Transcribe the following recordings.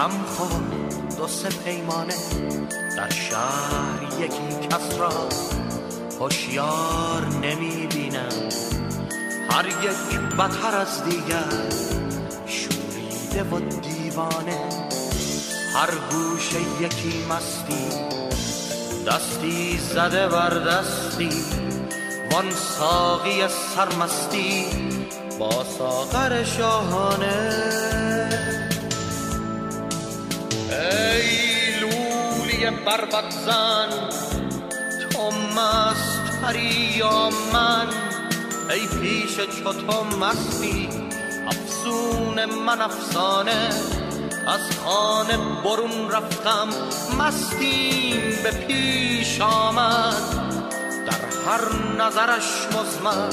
کم خور دو سه پیمانه در شهر یکی کس را هوشیار نمی بینم هر یک بتر از دیگر شوریده و دیوانه. هر گوشه یکی مستی دستی زده بر دستی. وان ساقی سرمستی با ساغر شاهانه. ای لولی بربت زن تو مست یا من ای پیش چطور مستی افسون من افسانه از خانه برون رفتم مستیم به پیش آمد در هر نظرش مزمن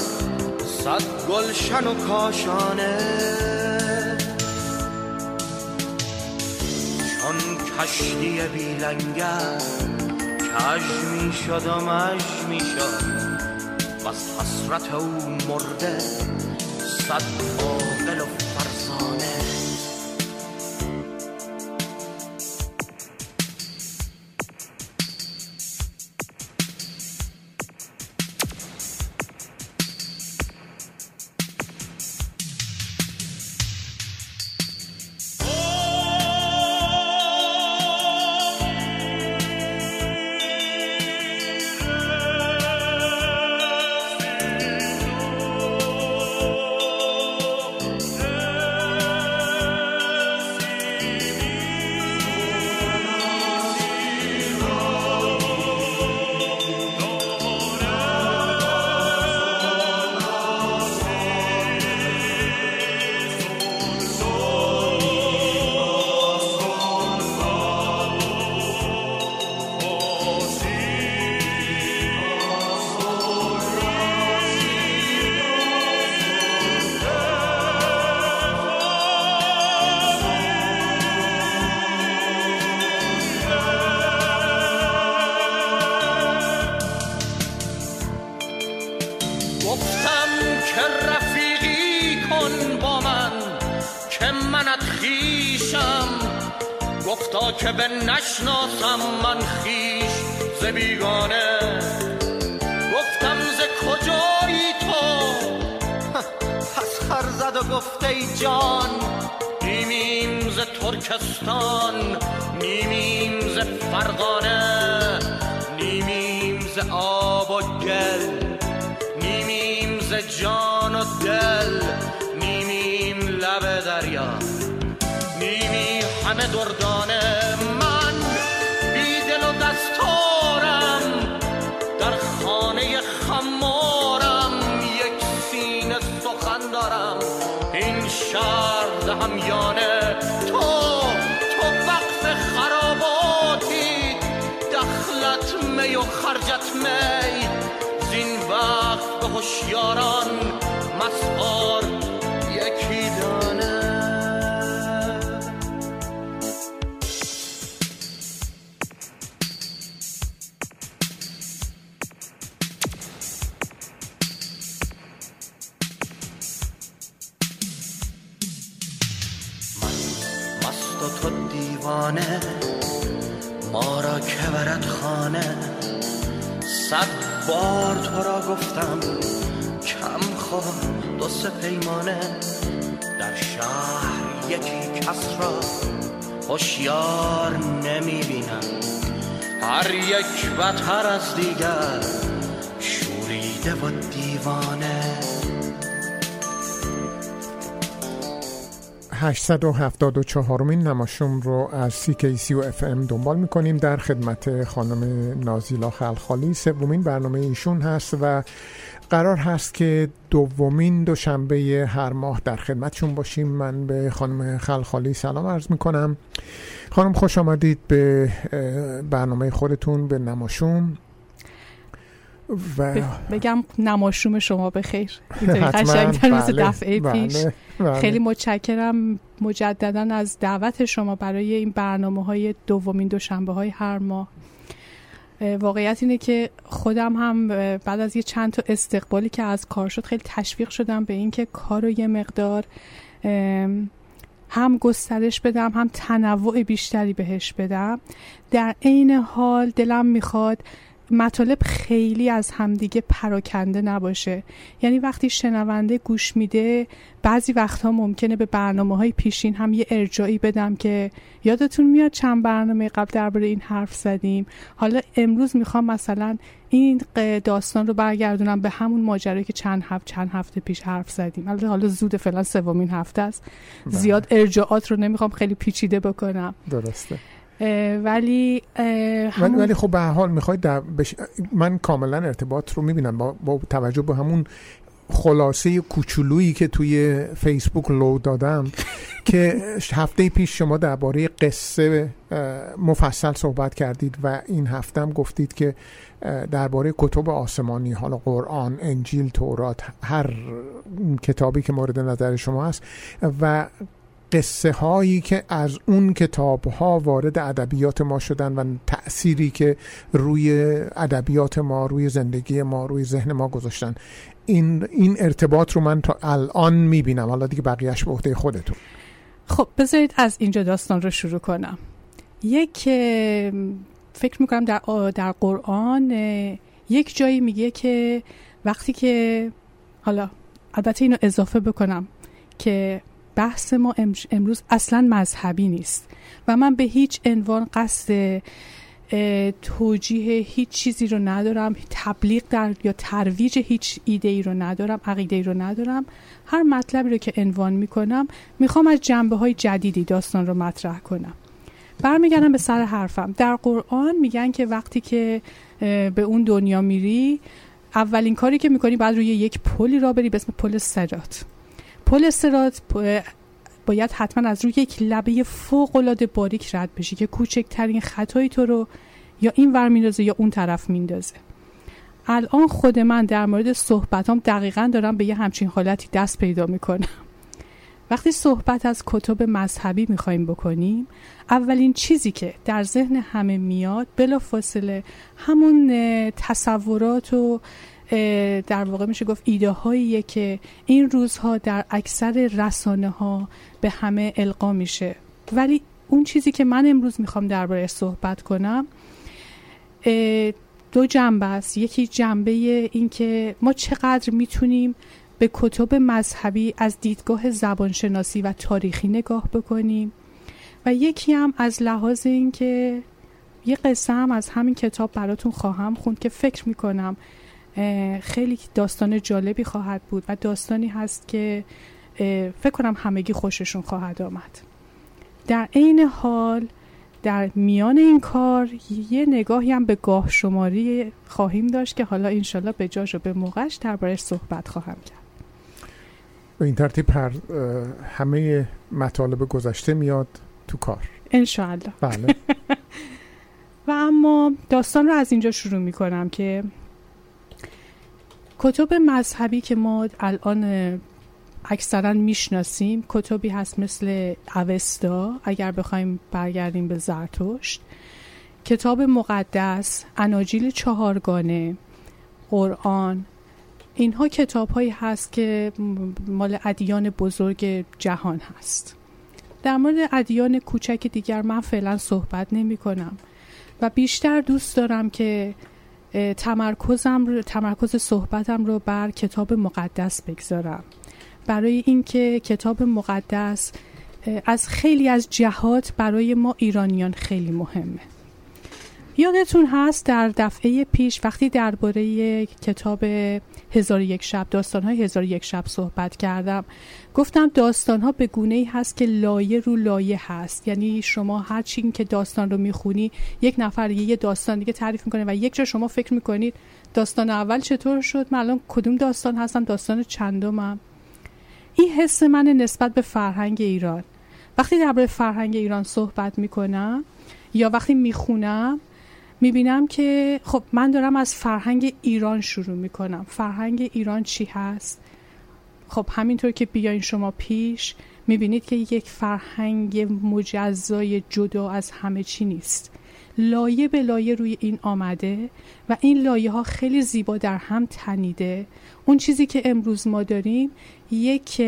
صد گلشن و کاشانه کشتی بیلنگر کج می شد و مج می شد و از حسرت او مرده صد عاقل و ترکستان نیمیم ز فرغانه نیمیم ز آب و گل نیمیم ز جان و دل نیمیم لب دریا نیمی همه دردانه همیانه تو تو خرجت می زین وقت به هوشیاران مسخار سه پیمانه در شهر یکی کس را هوشیار نمی بینم هر یک بتر از دیگر شوریده و دیوانه. 874 مین نماشوم رو از CKCU FM دنبال می‌کنیم در خدمت خانم نازیلا خلخالی. سومین برنامه ایشون هست و قرار هست که دومین دوشنبه هر ماه در خدمتشون باشیم. من به خانم خلخالی سلام عرض می‌کنم. خانم خوش آمدید به برنامه خودتون به نماشوم. و بگم نماشوم شما به خیر قشنگتر بله، دفعه بله، پیش. بله. خیلی متشکرم. مجددا از دعوت شما برای این برنامه های دومین دوشنبه های هر ماه. واقعیت اینه که خودم هم بعد از یه چند تا استقبالی که از کار شد خیلی تشویق شدم به اینکه کار رو یه مقدار هم گسترش بدم هم تنوع بیشتری بهش بدم. در عین حال دلم می‌خواد مطالب خیلی از همدیگه پراکنده نباشه. یعنی وقتی شنونده گوش میده بعضی وقتها ممکنه به برنامه های پیشین هم یه ارجایی بدم که یادتون میاد چند برنامه قبل درباره این حرف زدیم. حالا امروز می‌خوام مثلا این داستان رو برگردونم به همون ماجرایی که چند هفته چند هفته پیش حرف زدیم. حالا حالا زود فعلا سومین هفته است. بله. زیاد ارجاعات رو نمی‌خوام خیلی پیچیده بکنم. درسته. ولی ولی ولی خب به حال می‌خواید بش... من کاملا ارتباط رو می‌بینم با, با توجه به همون خلاصه کوچولویی که توی فیسبوک لو دادم که هفته پیش شما درباره قصه مفصل صحبت کردید و این هفته هم گفتید که درباره کتب آسمانی حالا قرآن انجیل تورات هر کتابی که مورد نظر شما هست و قصه هایی که از اون کتاب ها وارد ادبیات ما شدن و تأثیری که روی ادبیات ما روی زندگی ما روی ذهن ما گذاشتن. این این ارتباط رو من تا الان می‌بینم. حالا دیگه بقیهش به عهده خودتون. خب بذارید از اینجا داستان رو شروع کنم. یک فکر می‌کنم در, در قرآن یک جایی میگه که وقتی که حالا البته اینو اضافه بکنم که بحث ما امروز اصلا مذهبی نیست. و من به هیچ عنوان قصد توجیه هیچ چیزی رو ندارم تبلیغ در یا ترویج هیچ ایده ای رو ندارم عقیده ای رو ندارم. هر مطلبی رو که عنوان می‌کنم می‌خوام از جنبه های جدیدی داستان رو مطرح کنم. برمیگردم به سر حرفم. در قرآن میگن که وقتی که به اون دنیا میری اولین کاری که می‌کنی باید روی یک پلی را بری به اسم پل صراط. پل صراط باید حتما از روی یک لبه فوق العاده باریک رد بشی که کوچکترین خطایی تو رو یا این ور میندازه یا اون طرف میندازه. الان خود من در مورد صحبتام دقیقا دارم به یه همچین حالتی دست پیدا می‌کنم. وقتی صحبت از کتب مذهبی می‌خوایم بکنیم اولین چیزی که در ذهن همه میاد بلا فاصله همون تصورات و در واقع میشه گفت ایده هاییه که این روزها در اکثر رسانه ها به همه القا میشه. ولی اون چیزی که من امروز می‌خوام درباره صحبت کنم دو جنبه است. یکی جنبه این که ما چقدر می‌تونیم به کتب مذهبی از دیدگاه زبانشناسی و تاریخی نگاه بکنیم و یکی هم از لحاظ اینکه یه قصه هم از همین کتاب براتون خواهم خوند که فکر می‌کنم خیلی داستان جالبی خواهد بود و داستانی هست که فکر کنم همگی خوششون خواهد آمد. در عین حال در میان این کار یه نگاهی هم به گاه شماری خواهیم داشت که حالا انشالله به جاش و به موقعش دربارش صحبت خواهم کرد. به این ترتیب هر همه مطالب گذشته میاد تو کار. انشالله. بله. و اما داستان رو از اینجا شروع می کنم که کتب مذهبی که ما الان اکثرا می‌شناسیم کتبی هست مثل اوستا اگر بخوایم برگردیم به زرتشت. کتاب مقدس اناجیل چهارگانه قرآن. اینها کتاب هایی هست که مال ادیان بزرگ جهان هست. در مورد ادیان کوچک دیگر من فعلا صحبت نمی کنم و بیشتر دوست دارم که تمرکزم تمرکز صحبتم رو بر کتاب مقدس بگذارم. برای اینکه کتاب مقدس از خیلی از جهات برای ما ایرانیان خیلی مهمه. یادتون هست در دفعه پیش وقتی درباره کتاب هزار یک شب داستان های هزار یک شب صحبت کردم گفتم داستان ها به گونه ای هست که لایه رو لایه هست. یعنی شما هر چی که داستان رو می‌خونی یک نفر یه داستان دیگه تعریف می‌کنه و یک جا شما فکر می‌کنید داستان اول چطور شد من الان کدوم داستان هستم داستان چندمم. این حس من نسبت به فرهنگ ایران. وقتی درباره فرهنگ ایران صحبت می‌کنم یا وقتی می‌خونم می‌بینم که خب من دارم از فرهنگ ایران شروع می‌کنم. فرهنگ ایران چی هست؟ خب همینطور که بیاین شما پیش می‌بینید که یک فرهنگ مجزای جدا از همه چی نیست. لایه به لایه روی این آمده و این لایه ها خیلی زیبا در هم تنیده. اون چیزی که امروز ما داریم یک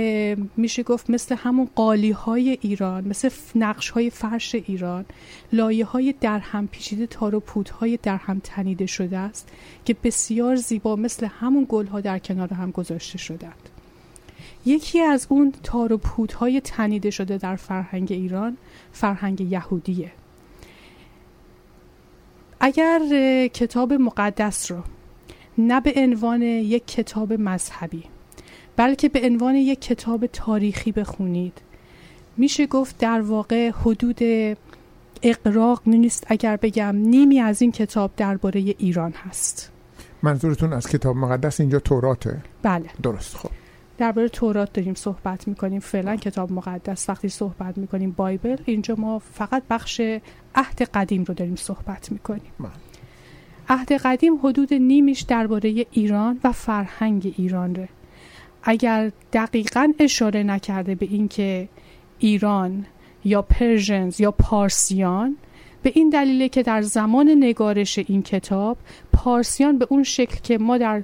میشه گفت مثل همون قالی های ایران مثل نقش های فرش ایران لایه های در هم پیچیده تار و پود های در هم تنیده شده است که بسیار زیبا مثل همون گل ها در کنار هم گذاشته شدند. یکی از اون تار و پودهای تنیده شده در فرهنگ ایران فرهنگ یهودیه. اگر کتاب مقدس رو نه به عنوان یک کتاب مذهبی بلکه به عنوان یک کتاب تاریخی بخونید. میشه گفت در واقع حدود اقراق نیست اگر بگم نیمی از این کتاب درباره ایران هست. منظورتون از کتاب مقدس اینجا توراته؟ بله. درست خب. درباره تورات داریم صحبت می‌کنیم. فعلا کتاب مقدس وقتی صحبت می‌کنیم بایبل اینجا ما فقط بخش عهد قدیم رو داریم صحبت می‌کنیم. من. عهد قدیم حدود نیمیش درباره ایران و فرهنگ ایران ره اگر دقیقا اشاره نکرده به اینکه ایران یا پرژنز یا پارسیان به این دلیله که در زمان نگارش این کتاب پارسیان به اون شکل که ما در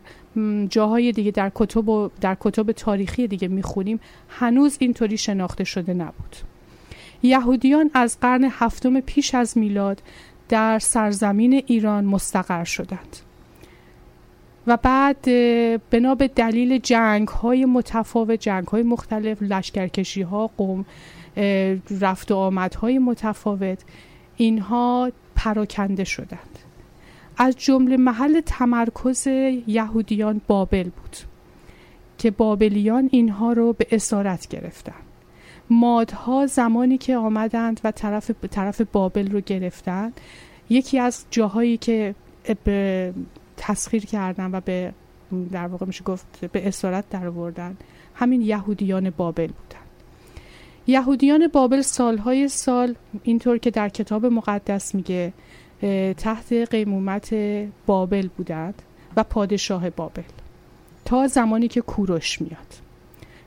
جاهای دیگه در کتب و در کتب تاریخی دیگه می‌خونیم هنوز اینطوری شناخته شده نبود. یهودیان از قرن هفتم پیش از میلاد در سرزمین ایران مستقر شدند. و بعد بنا به دلیل جنگ های متفاوت جنگ های مختلف لشکرکشی ها قوم رفت و آمد های متفاوت اینها پراکنده شدند. از جمله محل تمرکز یهودیان بابل بود که بابلیان اینها رو به اسارت گرفتن. مادها زمانی که آمدند و طرف, طرف بابل رو گرفتن یکی از جاهایی که تسخیر کردن و به در واقع میشه گفت به اسارت در آوردن. همین یهودیان بابل بودن. یهودیان بابل سالهای سال اینطور که در کتاب مقدس میگه تحت قیمومت بابل بودند و پادشاه بابل. تا زمانی که کوروش میاد.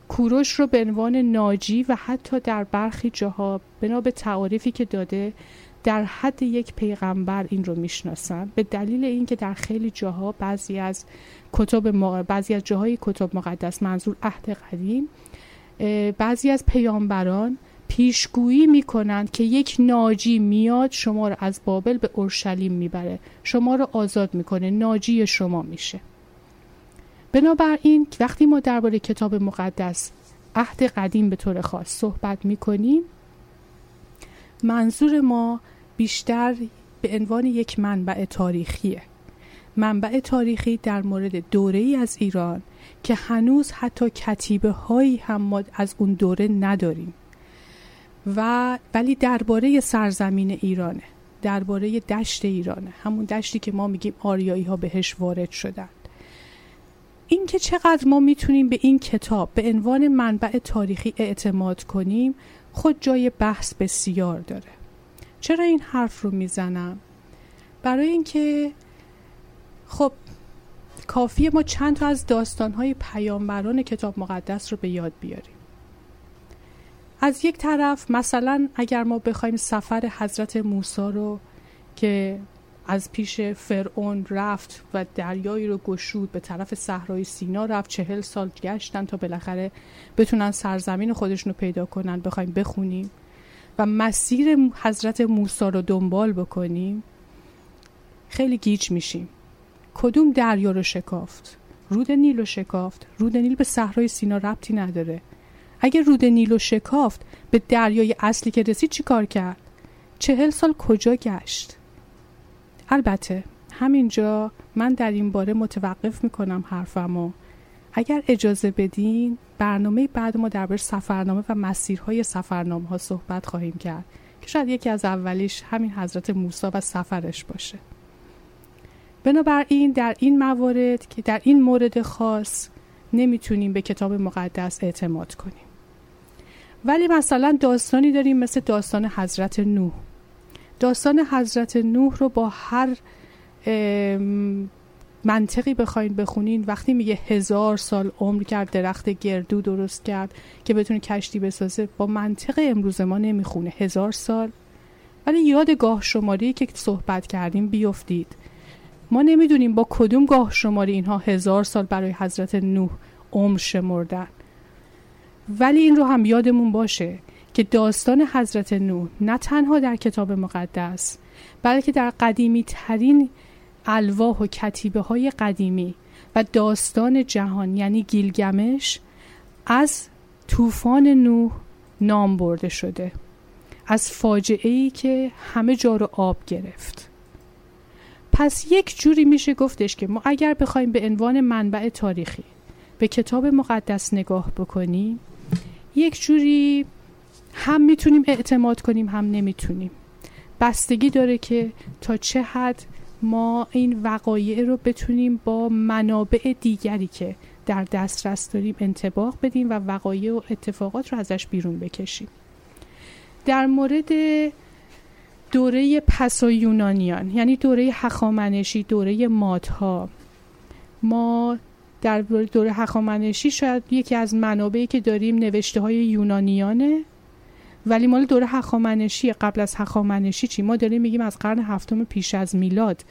کوروش رو به عنوان ناجی و حتی در برخی جاها بنا به تعاریفی که داده در حد یک پیغمبر این رو می‌شناسن. به دلیل اینکه در خیلی جاها بعضی از کتب بعضی از جاهای کتب مقدس منظور عهد قدیم بعضی از پیامبران پیشگویی می‌کنند که یک ناجی میاد شما رو از بابل به اورشلیم می‌بره. شما رو آزاد می‌کنه. ناجی شما میشه. بنابراین وقتی ما درباره کتاب مقدس عهد قدیم به طور خاص صحبت می‌کنیم منظور ما بیشتر به عنوان یک منبع تاریخیه. منبع تاریخی در مورد دوره ای از ایران که هنوز حتی کتیبه هایی هم ما از اون دوره نداریم. و ولی درباره سرزمین ایرانه درباره دشت ایرانه. همون دشتی که ما میگیم آریایی ها بهش وارد شدن. اینکه چقدر ما می‌تونیم به این کتاب به عنوان منبع تاریخی اعتماد کنیم خود جای بحث بسیار داره. چرا این حرف رو می‌زنم؟ برای اینکه خب کافیه ما چند تا از داستانهای پیامبران کتاب مقدس رو به یاد بیاریم. از یک طرف مثلا اگر ما بخوایم سفر حضرت موسی رو که از پیش فرعون رفت و دریایی رو گشود به طرف صحرای سینا رفت. چهل سال گشتن تا بالاخره بتونن سرزمین خودشون رو پیدا کنن بخوایم بخونیم. و مسیر حضرت موسی رو دنبال بکنیم. خیلی گیج میشیم. کدوم دریا رو شکافت؟ رود نیل رو شکافت. رود نیل به صحرای سینا ربطی نداره. اگه رود نیل رو شکافت به دریای اصلی که رسید چی کار کرد؟ چهل سال کجا گشت؟ البته همینجا من در این باره متوقف می‌کنم حرفمو. اگر اجازه بدین برنامه بعد ما درباره سفرنامه و مسیرهای سفرنامه ها صحبت خواهیم کرد که شاید یکی از اولیش همین حضرت موسی و سفرش باشه. بنابراین در این موارد که در این مورد خاص نمی‌تونیم به کتاب مقدس اعتماد کنیم. ولی مثلا داستانی داریم مثل داستان حضرت نوح. داستان حضرت نوح رو با هر منطقی بخواین بخونین وقتی میگه هزار سال عمر کرد درخت گردو درست کرد که بتونه کشتی بسازه با منطق امروز ما نمی‌خونه. هزار سال. ولی یاد گاه شماری که صحبت کردیم بیفتید. ما نمی‌دونیم با کدوم گاه شماری اینها هزار سال برای حضرت نوح عمر شمردن. ولی این رو هم یادمون باشه. که داستان حضرت نوح نه تنها در کتاب مقدس بلکه در قدیمی ترین الواح و کتیبه های قدیمی و داستان جهان یعنی گیلگمش از طوفان نوح نام برده شده. از فاجعه ای که همه جا رو آب گرفت. پس یک جوری میشه گفتش که ما اگر بخوایم به عنوان منبع تاریخی به کتاب مقدس نگاه بکنیم یک جوری هم می‌تونیم اعتماد کنیم هم نمی‌تونیم. بستگی داره که تا چه حد ما این وقایع رو بتونیم با منابع دیگری که در دسترس داریم انتباق بدیم و وقایع و اتفاقات رو ازش بیرون بکشیم. در مورد دوره پسا یونانیان یعنی دوره هخامنشی دوره مادها ما در دوره هخامنشی شاید یکی از منابعی که داریم نوشته های یونانیانه. ولی مال دوره هخامنشی قبل از هخامنشی چی؟ ما داریم میگیم از قرن هفتم پیش از میلاد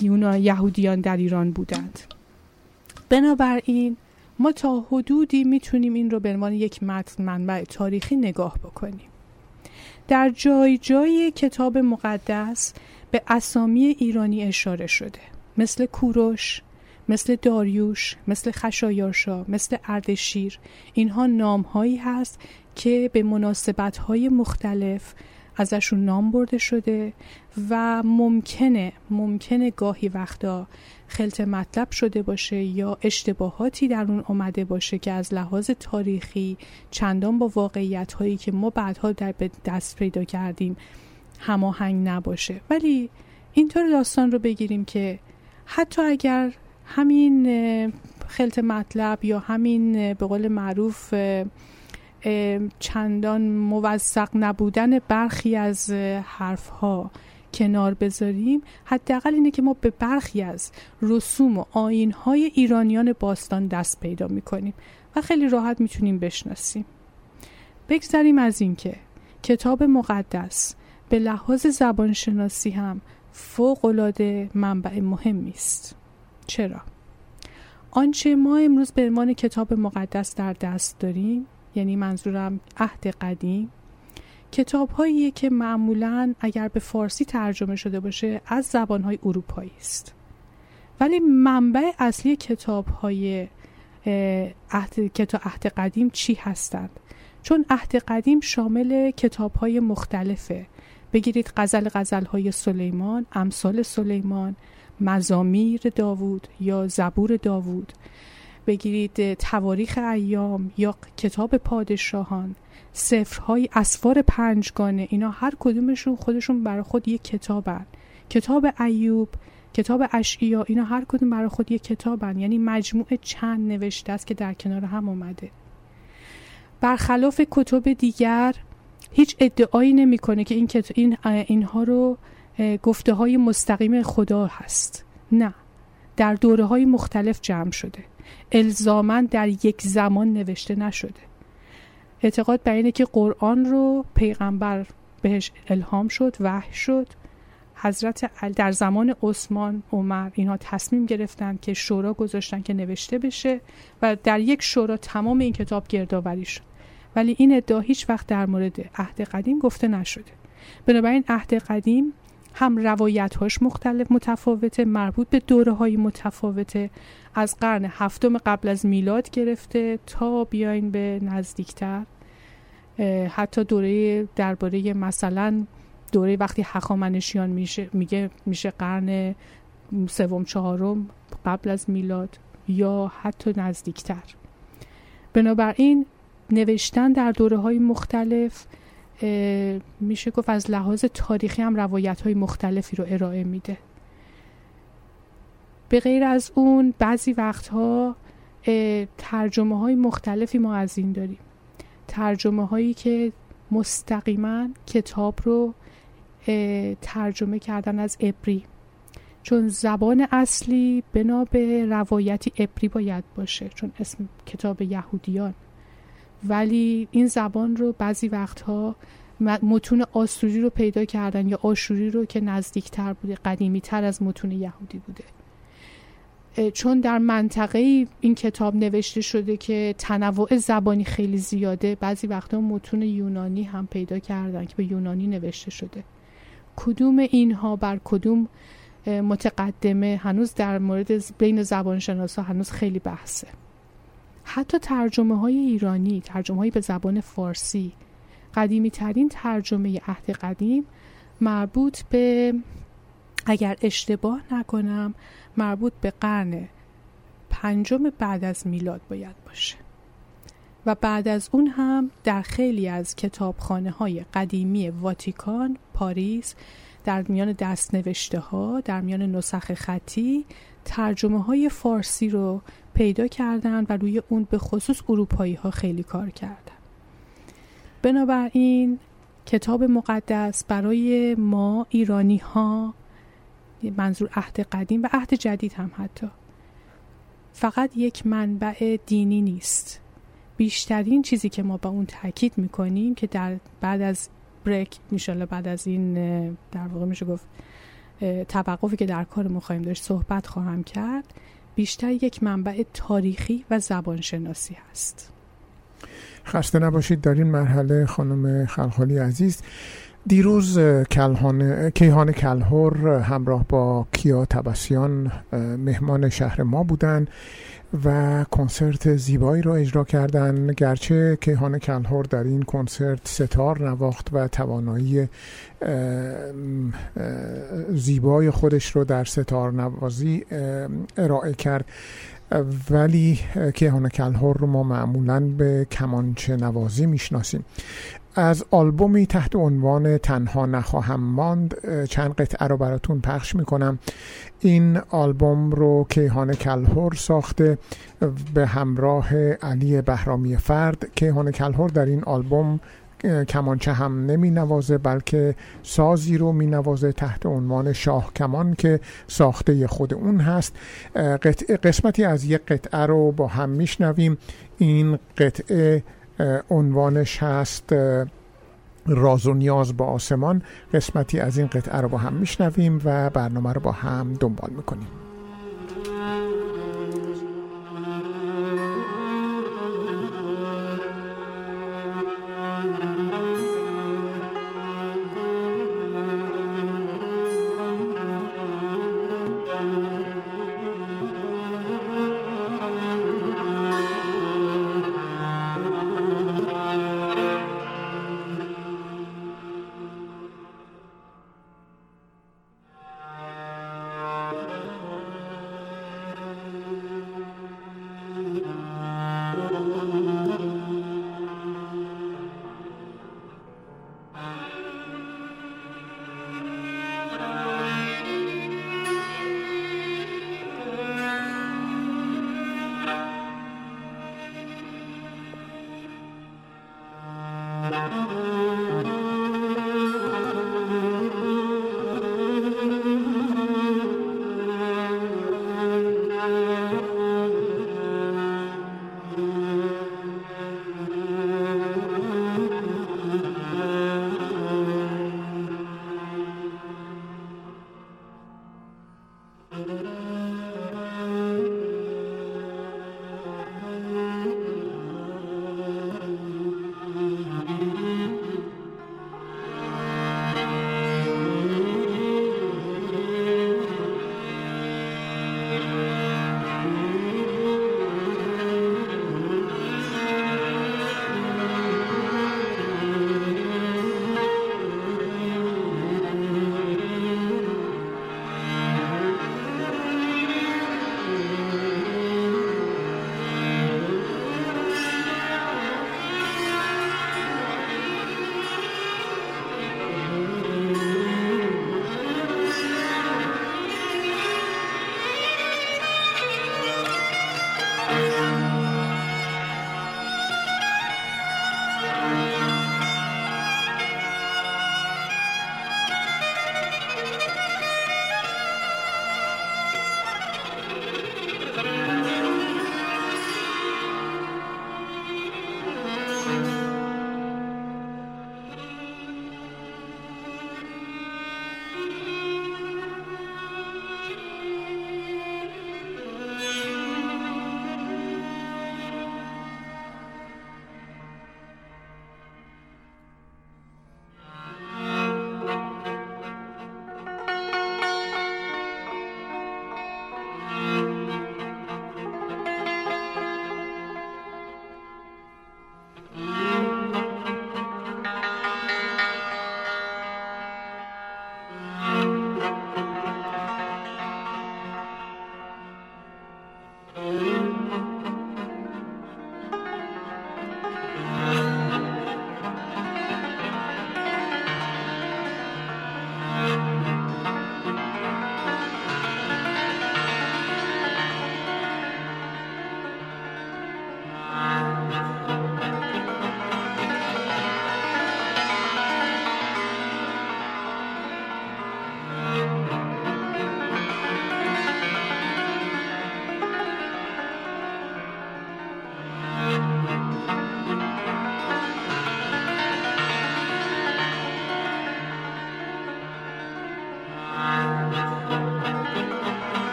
یونان یهودیان در ایران بودند. بنابراین ما تا حدودی می‌تونیم این رو به عنوان یک متن منبع تاریخی نگاه بکنیم. در جای جای کتاب مقدس به اسامی ایرانی اشاره شده. مثل کوروش مثل داریوش مثل خشایارشا مثل اردشیر. اینها نامهایی هست که به مناسبت های مختلف ازشون نام برده شده و ممکنه ممکنه گاهی وقتا خلط مطلب شده باشه یا اشتباهاتی در اون آمده باشه که از لحاظ تاریخی چندان با واقعیت هایی که ما بعدها در دست پیدا کردیم هماهنگ نباشه. ولی اینطور داستان رو بگیریم که حتی اگر همین خلط مطلب یا همین به قول معروف چندان موثق نبودن برخی از حرف ها کنار بذاریم. حداقل اینه که ما به برخی از رسوم و آین های ایرانیان باستان دست پیدا می‌کنیم و خیلی راحت می‌تونیم بشناسیم. بگذاریم از اینکه کتاب مقدس به لحاظ زبانشناسی هم فوق العاده منبع مهمی است. چرا؟ آنچه ما امروز به عنوان کتاب مقدس در دست داریم یعنی منظورم عهد قدیم کتاب هایی که معمولا اگر به فارسی ترجمه شده باشه از زبان های اروپایی است. ولی منبع اصلی کتاب های عهد, کتاب عهد قدیم چی هستند؟ چون عهد قدیم شامل کتاب های مختلفه. بگیرید غزل غزل های سلیمان امثال سلیمان مزامیر داوود یا زبور داوود. بگیرید تواریخ ایام یا کتاب پادشاهان سفرهای اسفار پنجگانه اینا هر کدومشون خودشون برای خود یک کتابن. کتاب ایوب کتاب اشعیا اینا هر کدوم برای خود یک کتابن. یعنی مجموع چند نوشته است که در کنار هم اومده. برخلاف کتب دیگر هیچ ادعایی نمی‌کنه که این, این اینها رو گفته های مستقیم خدا هست. نه. در دوره های مختلف جمع شده. الزامن در یک زمان نوشته نشده. اعتقاد بر اینه که قرآن رو پیغمبر بهش الهام شد وحی شد. حضرت در زمان عثمان عمر اینها تصمیم گرفتن که شورا گذاشتن که نوشته بشه و در یک شورا تمام این کتاب گردآوری شد. ولی این ادعا هیچ وقت در مورد عهد قدیم گفته نشده. بنابراین عهد قدیم هم روایت هاش مختلف متفاوته مربوط به دوره های متفاوته. از قرن هفتم قبل از میلاد گرفته تا بیاین به نزدیکتر. حتی دوره درباره مثلا دوره وقتی هخامنشیان میشه میگه میشه قرن سوم چهارم قبل از میلاد یا حتی نزدیکتر. بنابراین نوشتن در دوره های مختلف میشه گفت از لحاظ تاریخی هم روایت های مختلفی رو ارائه میده. به غیر از اون بعضی وقتها ترجمه های مختلفی ما از این داریم. ترجمه هایی که مستقیما کتاب رو ترجمه کردن از ابری چون زبان اصلی بنا به روایتی ابری باید باشه چون اسم کتاب یهودیان. ولی این زبان رو بعضی وقتها متون آسوری رو پیدا کردن یا آشوری رو که نزدیکتر بوده قدیمی تر از متون یهودی بوده. چون در منطقه این کتاب نوشته شده که تنوع زبانی خیلی زیاده بعضی وقتا متون یونانی هم پیدا کردن که به یونانی نوشته شده. کدوم اینها بر کدوم متقدمه هنوز در مورد بین زبانشناسا هنوز خیلی بحثه. حتی ترجمه های ایرانی ترجمه های به زبان فارسی. قدیمی ترین ترجمه عهد قدیم مربوط به اگر اشتباه نکنم مربوط به قرن پنجم بعد از میلاد باید باشه. و بعد از اون هم در خیلی از کتابخانه های قدیمی واتیکان، پاریس در میان دست نوشته ها، در میان نسخ خطی ترجمه های فارسی رو پیدا کردن و روی اون به خصوص اروپایی ها خیلی کار کردن. بنابراین کتاب مقدس برای ما ایرانی ها منظور عهد قدیم و عهد جدید هم حتی فقط یک منبع دینی نیست. بیشترین چیزی که ما با اون تاکید می‌کنیم که در بعد از بریک میشاله بعد از این در واقع میشه گفت توقفی که در کار خواهیم داشت صحبت خواهم کرد. بیشتر یک منبع تاریخی و زبانشناسی هست. خسته نباشید. در این مرحله خانم خلخالی عزیز دیروز کیهان کلهور همراه با کیا تبسیان مهمان شهر ما بودند و کنسرت زیبایی را اجرا کردند گرچه کیهان کلهور در این کنسرت ستار نواخت و توانایی زیبای خودش رو در ستار نوازی ارائه کرد. ولی کیهان کلهور رو ما معمولا به کمانچه نوازی می‌شناسیم. از آلبومی تحت عنوان تنها نخواهم ماند چند قطعه رو براتون پخش می‌کنم. این آلبوم رو کیهان کلهور ساخته به همراه علی بهرامی فرد. کیهان کلهور در این آلبوم کمانچه هم نمی نوازه بلکه سازی رو می نوازه تحت عنوان شاه کمان که ساخته خود اون هست. قسمتی از یک قطعه رو با هم میشنویم. این قطعه عنوانش هست راز و نیاز با آسمان قسمتی از این قطعه رو با هم میشنویم و برنامه رو با هم دنبال می‌کنیم.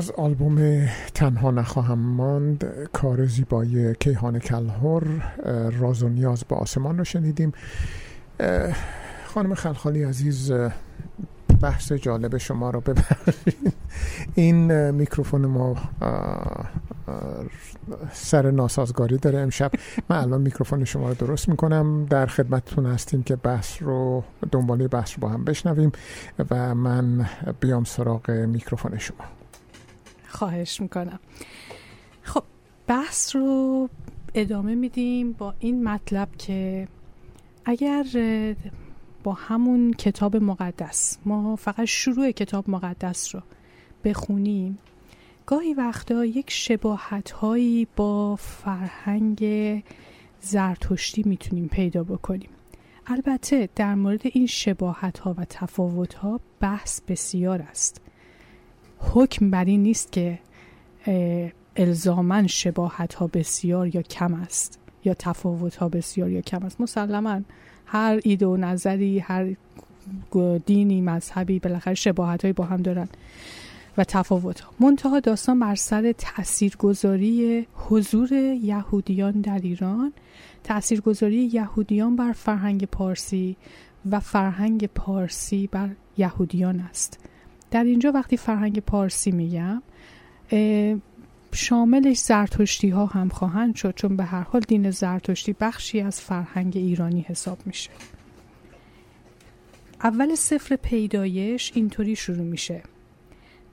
از آلبوم تنها نخواهم ماند کار زیبای کیهان کلهر راز و نیاز به آسمان رو شنیدیم. خانم خلخالی عزیز بحث جالب شما رو ببرید. این میکروفون ما سر ناسازگاری داره امشب. من الان میکروفون شما رو درست می‌کنم. در خدمتتون هستیم که بحث رو دنباله بحث رو با هم بشنویم و من بیام سراغ میکروفون شما. خواهش می‌کنم. خب بحث رو ادامه میدیم با این مطلب که اگر با همون کتاب مقدس ما فقط شروع کتاب مقدس رو بخونیم گاهی وقتا یک شباهت هایی با فرهنگ زرتشتی می‌تونیم پیدا بکنیم. البته در مورد این شباهت ها و تفاوت ها بحث بسیار است. حکم بر این نیست که الزامن شباهت ها بسیار یا کم است یا تفاوت ها بسیار یا کم است. مسلما هر ایده و نظری هر دینی مذهبی بالاخره شباهت با هم دارن و تفاوت ها منتها داستان بر سر تاثیرگذاری حضور یهودیان در ایران تاثیرگذاری یهودیان بر فرهنگ پارسی و فرهنگ پارسی بر یهودیان است. در اینجا وقتی فرهنگ پارسی میگم شاملش زرتشتی ها هم خواهند شد چون به هر حال دین زرتشتی بخشی از فرهنگ ایرانی حساب میشه. اول سفر پیدایش اینطوری شروع میشه.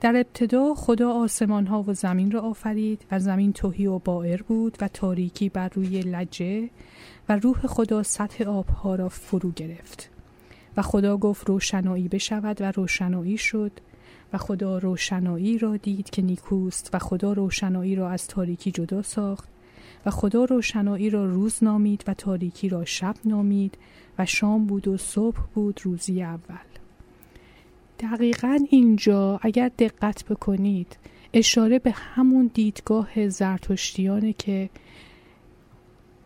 در ابتدا خدا آسمان ها و زمین را آفرید و زمین توهی و بائر بود و تاریکی بر روی لجه و روح خدا سطح آبها را فرو گرفت. و خدا گفت روشنایی بشود و روشنایی شد. و خدا روشنایی را دید که نیکوست و خدا روشنایی را از تاریکی جدا ساخت و خدا روشنایی را روز نامید و تاریکی را شب نامید و شام بود و صبح بود روزی اول. دقیقا اینجا اگر دقت بکنید اشاره به همون دیدگاه زرتشتیانه که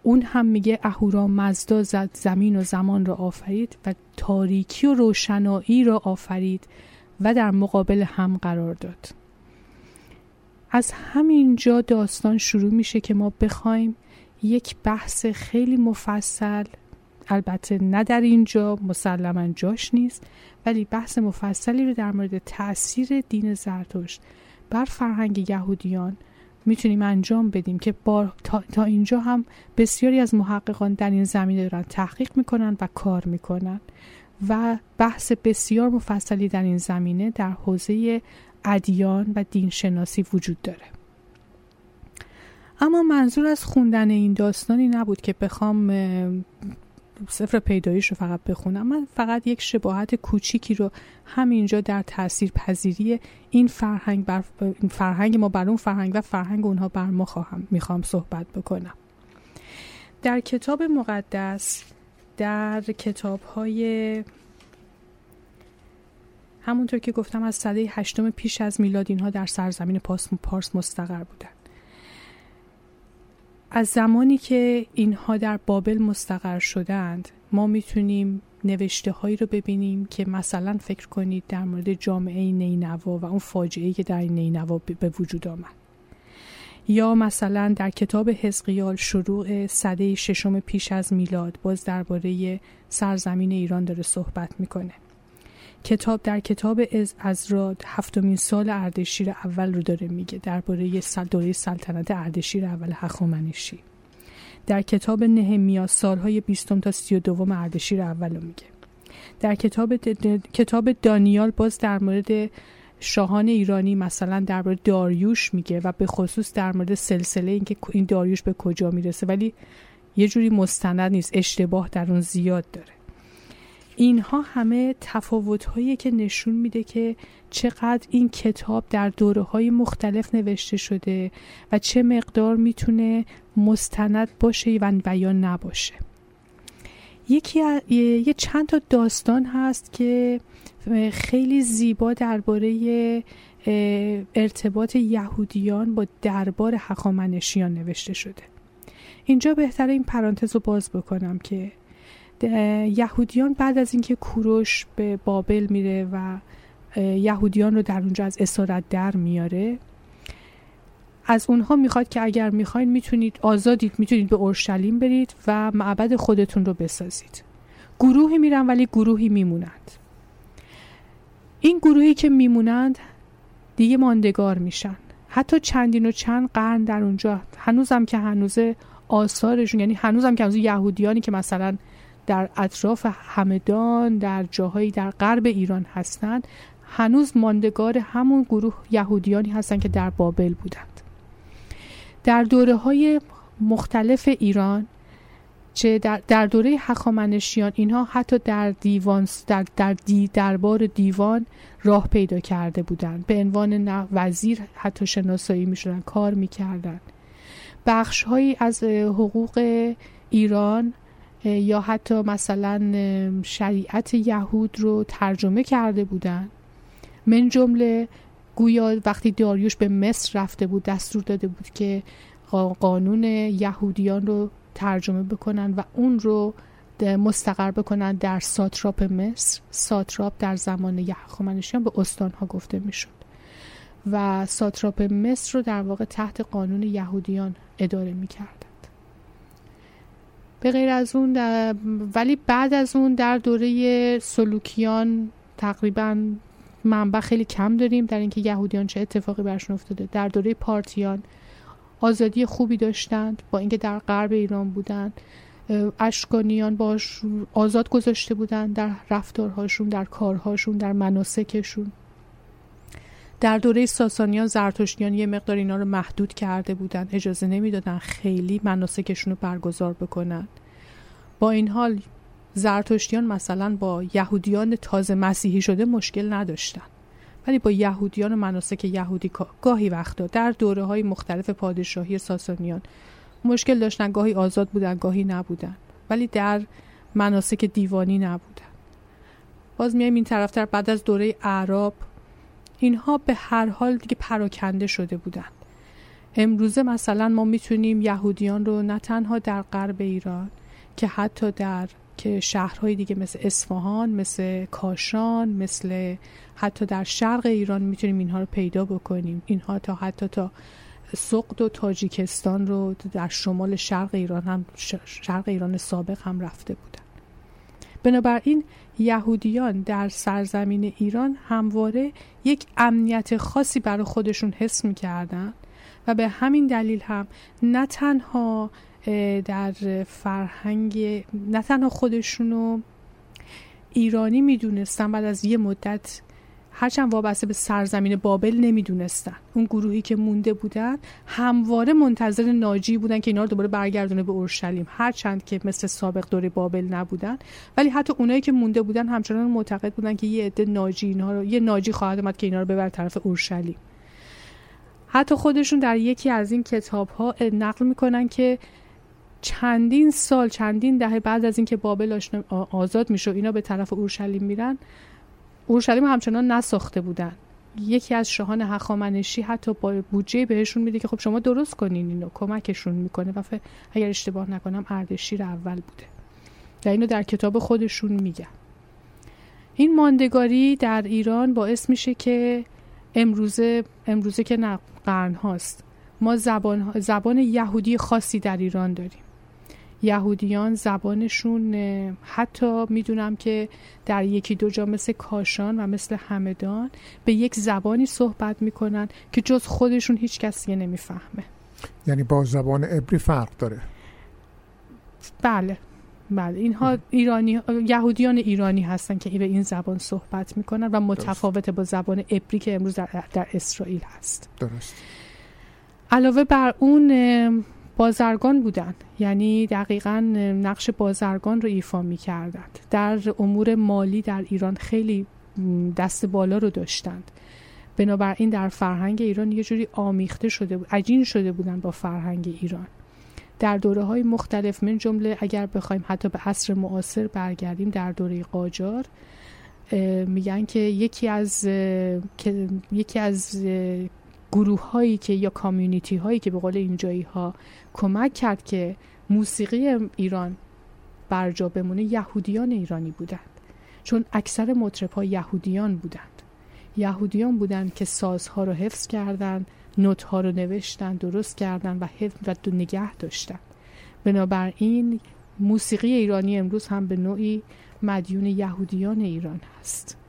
اون هم میگه اهورا مزدا زد زمین و زمان را آفرید و تاریکی و روشنایی را آفرید و در مقابل هم قرار داد. از همینجا داستان شروع میشه که ما بخوایم یک بحث خیلی مفصل البته نه در اینجا مسلما جاش نیست ولی بحث مفصلی رو در مورد تاثیر دین زرتشت بر فرهنگ یهودیان می‌تونیم انجام بدیم که با تا, تا اینجا هم بسیاری از محققان در این زمینه دارن تحقیق می‌کنن و کار می‌کنن. و بحث بسیار مفصلی در این زمینه در حوزه ادیان و دینشناسی وجود داره. اما منظور از خوندن این داستانی نبود که بخوام سفر پیدایش رو فقط بخونم. من فقط یک شباهت کوچیکی رو همینجا در تاثیر پذیری این فرهنگ بر فرهنگ ما بر اون فرهنگ و فرهنگ اونها بر ما خواهم می‌خوام صحبت بکنم. در کتاب مقدس در کتاب های همونطور که گفتم از سده هشتم پیش از میلاد اینها در سرزمین پارس مستقر بودن. از زمانی که اینها در بابل مستقر شدند ما می‌تونیم نوشته هایی رو ببینیم که مثلا فکر کنید در مورد جامعه نینوا و اون فاجعه که در نینوا به وجود آمد. یا مثلا در کتاب حزقیال شروع صده ششم پیش از میلاد باز درباره سرزمین ایران داره صحبت می‌کنه. کتاب در کتاب از ازراد هفتمین سال اردشیر اول رو داره میگه درباره دوره سلطنت اردشیر اول هخامنشی. در کتاب نهمیا سالهای بیستم تا سی و دوم اردشیر اول رو میگه. در کتاب, کتاب دانیال باز در مورد شاهان ایرانی مثلا درباره داریوش میگه و به خصوص در مورد سلسله اینکه این داریوش به کجا می‌رسه ولی یه جوری مستند نیست اشتباه در اون زیاد داره. اینها همه تفاوت که نشون میده که چقدر این کتاب در دوره های مختلف نوشته شده و چه مقدار می‌تونه مستند باشه و یا نباشه. یکی یه چند تا داستان هست که خیلی زیبا درباره ارتباط یهودیان با دربار حقامنشیان نوشته شده. اینجا بهتره این پرانتز رو باز بکنم که یهودیان بعد از اینکه کوروش به بابل میره و یهودیان رو در اونجا از اسارت در میاره از اونها می‌خواد که اگر می‌خواین می‌تونید آزادید می‌تونید به اورشلیم برید و معبد خودتون رو بسازید. گروهی میرن ولی گروهی میمونند. این گروهی که میمونند دیگه ماندگار میشن. حتی چندین و چند قرن در اونجا هنوزم که هنوز آثارشون یعنی هنوزم که هنوز یهودیانی که مثلا در اطراف همدان در جاهایی در غرب ایران هستند هنوز ماندگار همون گروه یهودیانی هستند که در بابل بودند در دوره های مختلف ایران چه در, در دوره هخامنشیان اینها حتی در دیوان در, در دی دربار دیوان راه پیدا کرده بودند. به عنوان وزیر حتی شناسایی می شدن کار می کردن بخش هایی از حقوق ایران یا حتی مثلا شریعت یهود رو ترجمه کرده بودند. من جمله گویا وقتی داریوش به مصر رفته بود دستور داده بود که قانون یهودیان رو ترجمه بکنن و اون رو مستقر بکنن در ساتراپ مصر. ساتراپ در زمان یهخامنشیان به استانها گفته می‌شد. و ساتراپ مصر رو در واقع تحت قانون یهودیان اداره می‌کردند. به غیر از اون ولی بعد از اون در دوره سلوکیان تقریبا منبع خیلی کم داریم در اینکه یهودیان چه اتفاقی برشون افتاده. در دوره پارتیان آزادی خوبی داشتند با اینکه در غرب ایران بودند اشکانیان باش آزاد گذاشته بودند در رفتارهاشون در کارهاشون در مناسکشون. در دوره ساسانیان زرتشتیان یه مقدار اینا رو محدود کرده بودند اجازه نمی‌دادن خیلی مناسکشون رو برگزار بکنن. با این حال زرتشتیان مثلا با یهودیان تازه مسیحی شده مشکل نداشتن. ولی با یهودیان و مناسک یهودی گاهی وقتا در دوره های مختلف پادشاهی ساسانیان مشکل داشتن. گاهی آزاد بودن گاهی نبودن. ولی در مناسک دیوانی نبودن. باز میایم این طرفتر. بعد از دوره اعراب اینها به هر حال دیگه پراکنده شده بودن امروزه مثلا ما می‌تونیم یهودیان رو نه تنها در غرب ایران که حتی در که شهرهای دیگه مثل اصفهان مثل کاشان مثل حتی در شرق ایران می‌تونیم اینها رو پیدا بکنیم. اینها تا حتی تا سقد و تاجیکستان رو در شمال شرق ایران هم شرق ایران سابق هم رفته بودن. بنابراین یهودیان در سرزمین ایران همواره یک امنیت خاصی برای خودشون حس می‌کردن و به همین دلیل هم نه تنها در فرهنگ نه تنها خودشونو ایرانی می‌دونستن بعد از یه مدت هرچند وابسته به سرزمین بابل نمی‌دونستن. اون گروهی که مونده بودن همواره منتظر ناجی بودن که اینا رو دوباره برگردونه به اورشلیم. هرچند که مثل سابق دوره بابل نبودن. ولی حتی اونایی که مونده بودن همچنان معتقد بودن که یه عده ناجی اینها رو یه ناجی خواهد اومد که اینا رو ببر طرف اورشلیم. حتی خودشون در یکی از این کتاب ها نقل می‌کنن که چندین سال چندین دهه بعد از اینکه بابل آزاد میشه اینا به طرف اورشلیم میرن اورشلیم همچنان نساخته بودن. یکی از شاهان هخامنشی حتی با بودجه بهشون میده که خب شما درست کنین اینو کمکشون می‌کنه. و اگر اشتباه نکنم اردشیر اول بوده. و اینو در کتاب خودشون میگن. این ماندگاری در ایران باعث میشه که امروزه امروزه که نه قرن هاست ما زبان, زبان یهودی خاصی در ایران داریم. یهودیان زبانشون حتی می‌دونم که در یکی دو جا مثل کاشان و مثل همدان به یک زبانی صحبت می‌کنن که جز خودشون هیچ کسی نمی‌فهمه. یعنی با زبان عبری فرق داره؟ بله. بله. اینها ایرانی یهودیان ایرانی هستن که به این زبان صحبت می‌کنن و متفاوت با زبان عبری که امروز در, در اسرائیل هست. درست. علاوه بر اون بازرگان بودند. یعنی دقیقا نقش بازرگان رو ایفا می کردند در امور مالی در ایران خیلی دست بالا رو داشتند. بنابراین در فرهنگ ایران یه جوری آمیخته شده بود عجین شده بودن با فرهنگ ایران. در دوره های مختلف من جمله اگر بخوایم حتی به عصر معاصر برگردیم در دوره قاجار میگن که یکی از یکی از گروه هایی که یا کامیونیتی هایی که به قول اینجایی ها کمک کرد که موسیقی ایران برجا بمونه یهودیان ایرانی بودند. چون اکثر مطرب ها یهودیان بودند. یهودیان بودن که سازها رو حفظ کردن نوت ها رو نوشتن درست کردن و حفظ و نگه داشتن بنابراین موسیقی ایرانی امروز هم به نوعی مدیون یهودیان ایران هست.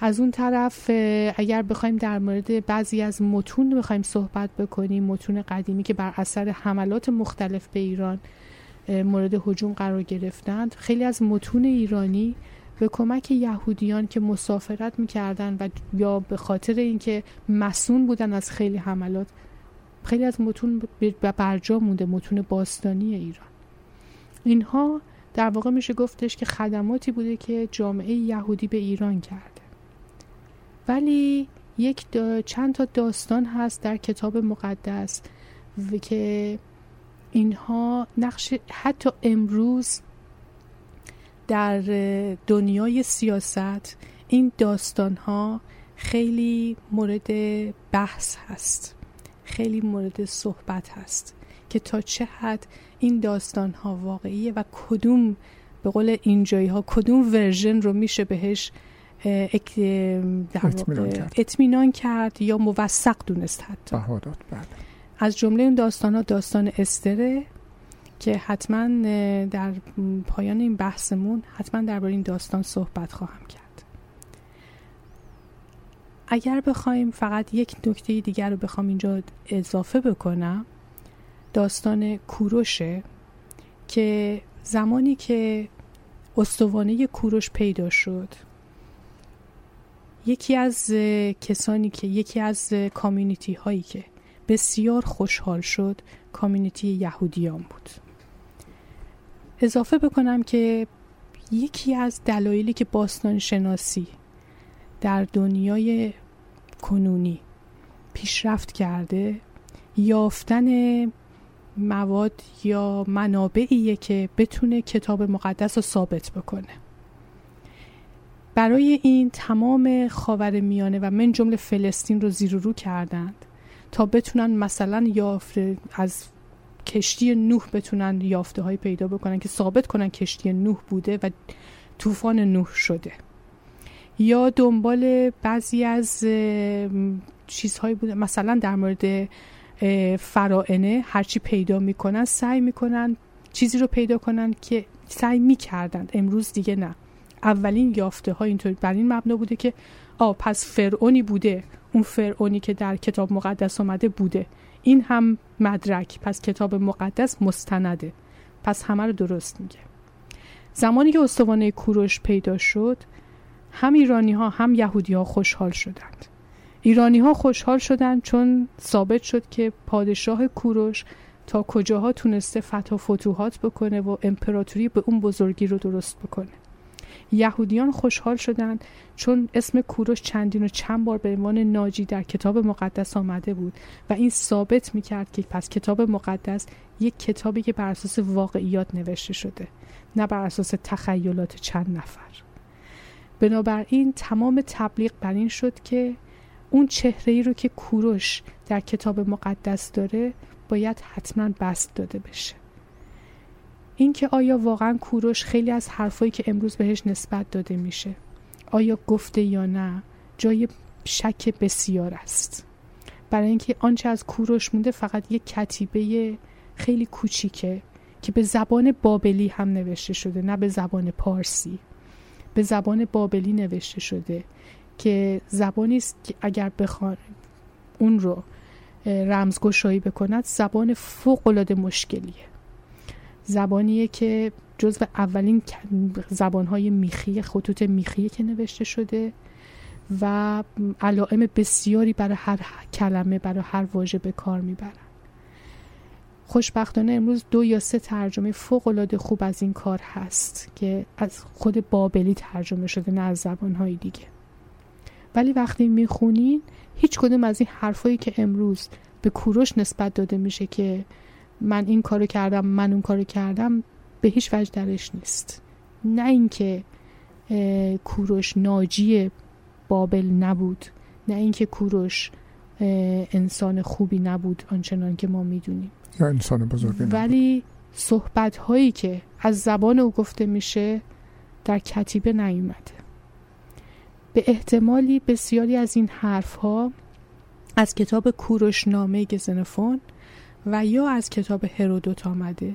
از اون طرف اگر بخوایم در مورد بعضی از متون بخوایم صحبت بکنیم متون قدیمی که بر اثر حملات مختلف به ایران مورد هجوم قرار گرفتند خیلی از متون ایرانی به کمک یهودیان که مسافرت می‌کردن و یا به خاطر اینکه مسون بودن از خیلی حملات خیلی از متون برجا مونده متون باستانی ایران. اینها در واقع میشه گفتش که خدماتی بوده که جامعه یهودی به ایران کرده ولی یک چند تا داستان هست در کتاب مقدس و که اینها نقش حتی امروز در دنیای سیاست این داستان ها خیلی مورد بحث هست خیلی مورد صحبت هست که تا چه حد این داستان ها واقعیه و کدوم به قول اینجایی ها کدوم ورژن رو میشه بهش اطمینان کرد. یا موثق دونست حتی بله. از جمله این داستان ها داستان استره که حتما در پایان این بحثمون حتما درباره این داستان صحبت خواهم کرد اگر بخوایم فقط یک نکته دیگر رو بخوام اینجا اضافه بکنم داستان کوروشه که زمانی که استوانه کوروش پیدا شد یکی از کسانی که یکی از کامیونیتی هایی که بسیار خوشحال شد کامیونیتی یهودیان بود. اضافه بکنم که یکی از دلایلی که باستان شناسی در دنیای کنونی پیشرفت کرده یافتن مواد یا منابعیه که بتونه کتاب مقدس رو ثابت بکنه. برای این تمام خاور میانه و من جمله فلسطین رو زیر رو کردند تا بتونن مثلا یافته از کشتی نوح بتونن یافته های پیدا بکنن که ثابت کنن کشتی نوح بوده و طوفان نوح شده. یا دنبال بعضی از چیزهایی بوده مثلا در مورد فرائنه هرچی پیدا می‌کنن سعی می‌کنن چیزی رو پیدا کنن که سعی می‌کردند. امروز دیگه نه. اولین یافته ها اینطور بر این مبنا بوده که آ پس فرعونی بوده. اون فرعونی که در کتاب مقدس آمده بوده. این هم مدرک. پس کتاب مقدس مستنده. پس همه رو درست میگه. زمانی که استوانه کوروش پیدا شد هم ایرانی ها هم یهودی ها خوشحال شدند. ایرانی ها خوشحال شدند چون ثابت شد که پادشاه کوروش تا کجاها تونسته فتح و فتوحات بکنه و امپراتوری به اون بزرگی رو درست بکنه. یهودیان خوشحال شدند چون اسم کوروش چندین و چند بار به عنوان ناجی در کتاب مقدس آمده بود و این ثابت می‌کرد که پس کتاب مقدس یک کتابی که بر اساس واقعیات نوشته شده نه بر اساس تخیلات چند نفر. بنابراین تمام تبلیغ بر این شد که اون چهره ای رو که کوروش در کتاب مقدس داره باید حتما بست داده بشه. اینکه آیا واقعا کوروش خیلی از حرفایی که امروز بهش نسبت داده میشه آیا گفته یا نه جای شک بسیار است. برای اینکه آنچه از کوروش مونده فقط یک کتیبه خیلی کوچیکه که به زبان بابلی هم نوشته شده نه به زبان پارسی. به زبان بابلی نوشته شده که زبانی است که اگر بخوان اون رو رمزگشایی بکند زبان فوق العاده مشکلیه. زبانیه که جزو اولین زبانهای میخی خطوط میخی که نوشته شده و علائم بسیاری برای هر کلمه برای هر واژه به کار می‌برن. خوشبختانه امروز دو یا سه ترجمه فوق العاده خوب از این کار هست که از خود بابلی ترجمه شده نه از زبانهای دیگه. ولی وقتی می‌خونین هیچ کدوم از این حرفایی که امروز به کوروش نسبت داده میشه که من این کارو کردم من اون کارو کردم به هیچ وجه درش نیست. نه اینکه کوروش ناجی بابل نبود نه اینکه کوروش انسان خوبی نبود آنچنان که ما می‌دونیم. یا انسان بزرگی ولی صحبت هایی که از زبان او گفته میشه در کتیبه نیومده. به احتمالی بسیاری از این حرف ها از کتاب کوروشنامه گزنفون و یا از کتاب هرودوت آمده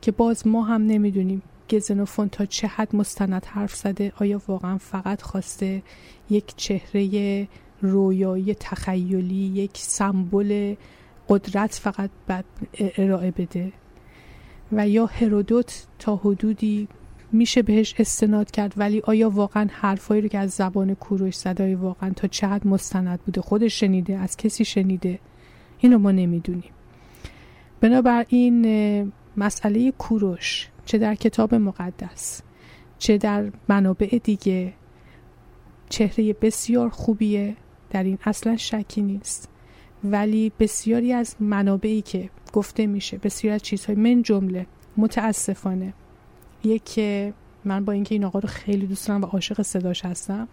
که باز ما هم نمی‌دونیم گزنوفون تا چه حد مستند حرف زده آیا واقعا فقط خواسته یک چهره رویایی تخیلی یک سمبل قدرت فقط ارائه بده؟ و یا هرودوت تا حدودی میشه بهش استناد کرد ولی آیا واقعا حرفایی رو که از زبان کوروش زده واقعا تا حد مستند بوده؟ خودش شنیده از کسی شنیده؟ اینو ما نمی‌دونیم. بنابراین مسئله کوروش چه در کتاب مقدس چه در منابع دیگه چهره بسیار خوبیه در این اصلا شکی نیست. ولی بسیاری از منابعی که گفته میشه بسیاری از چیزهای من جمله متاسفانه. یک من با اینکه این آقا رو خیلی دوست دارم و عاشق صداش هستم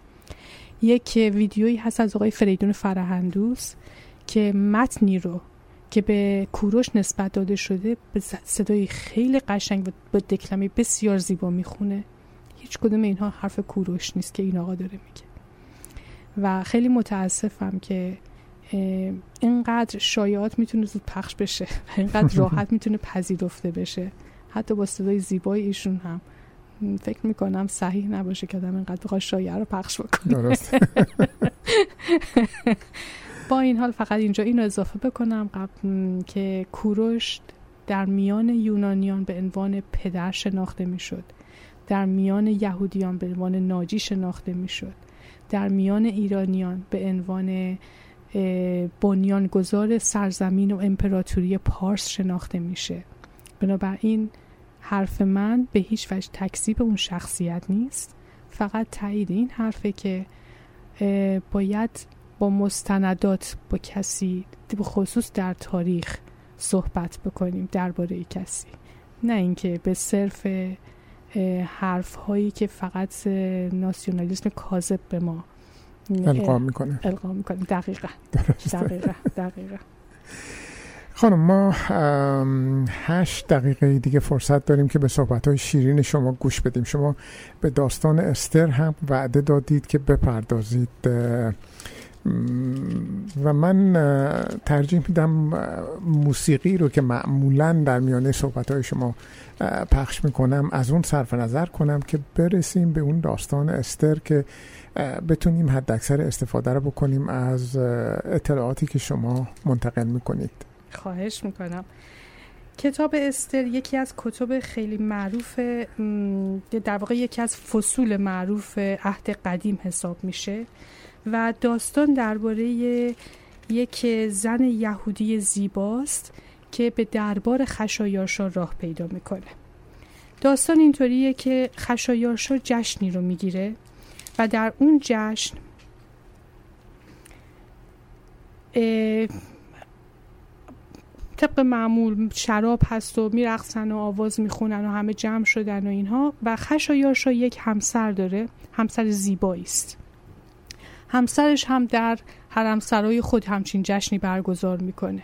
یک ویدیویی هست از آقای فریدون فرهندوس که متنی رو که به کوروش نسبت داده شده به صدای خیلی قشنگ و با دکلمه بسیار زیبا می‌خونه. هیچ کدوم اینها حرف کوروش نیست که این آقا داره میگه. و خیلی متاسفم که اینقدر شایعات می‌تونه زود پخش بشه و اینقدر راحت می‌تونه پذیرفته بشه. حتی با صدای زیبای ایشون هم. فکر می‌کنم صحیح نباشه که آدم اینقدر بخواد شایعه رو پخش بکنه. درست با این حال فقط اینجا اینو اضافه بکنم قبل که کوروش در میان یونانیان به عنوان پدر شناخته می‌شد. در میان یهودیان به عنوان ناجی شناخته می‌شد. در میان ایرانیان به عنوان بنیانگذار سرزمین و امپراتوری پارس شناخته میشه. بنابراین حرف من به هیچ وجه تکذیب اون شخصیت نیست. فقط تایید این حرفه که باید با مستندات با کسی به خصوص در تاریخ صحبت بکنیم درباره کسی. نه اینکه به صرف حرف هایی که فقط ناسیونالیسم کاذب به ما القا می‌کنه. القا می‌کنه. دقیقا. دقیقا. دقیقا. خانم ما هشت دقیقه دیگه فرصت داریم که به صحبت های شیرین شما گوش بدیم. شما به داستان استر هم وعده دادید که بپردازید و من ترجیح میدم موسیقی رو که معمولا در میانه صحبت های شما پخش می‌کنم از اون صرف نظر کنم که برسیم به اون داستان استر که بتونیم حد اکثر استفاده رو بکنیم از اطلاعاتی که شما منتقل می‌کنید. خواهش می‌کنم. کتاب استر یکی از کتب خیلی معروف در واقع یکی از فصول معروف عهد قدیم حساب میشه. و داستان درباره یک زن یهودی زیباست که به دربار خشایارشا راه پیدا می‌کنه. داستان اینطوریه که خشایارشا جشنی رو می‌گیره و در اون جشن طبق معمول شراب هست و میرقصن و آواز می‌خونن و همه جمع شدن و اینها و خشایارشا یک همسر داره همسر زیبایی است همسرش هم در حرمسرای خود همچین جشنی برگزار می‌کنه.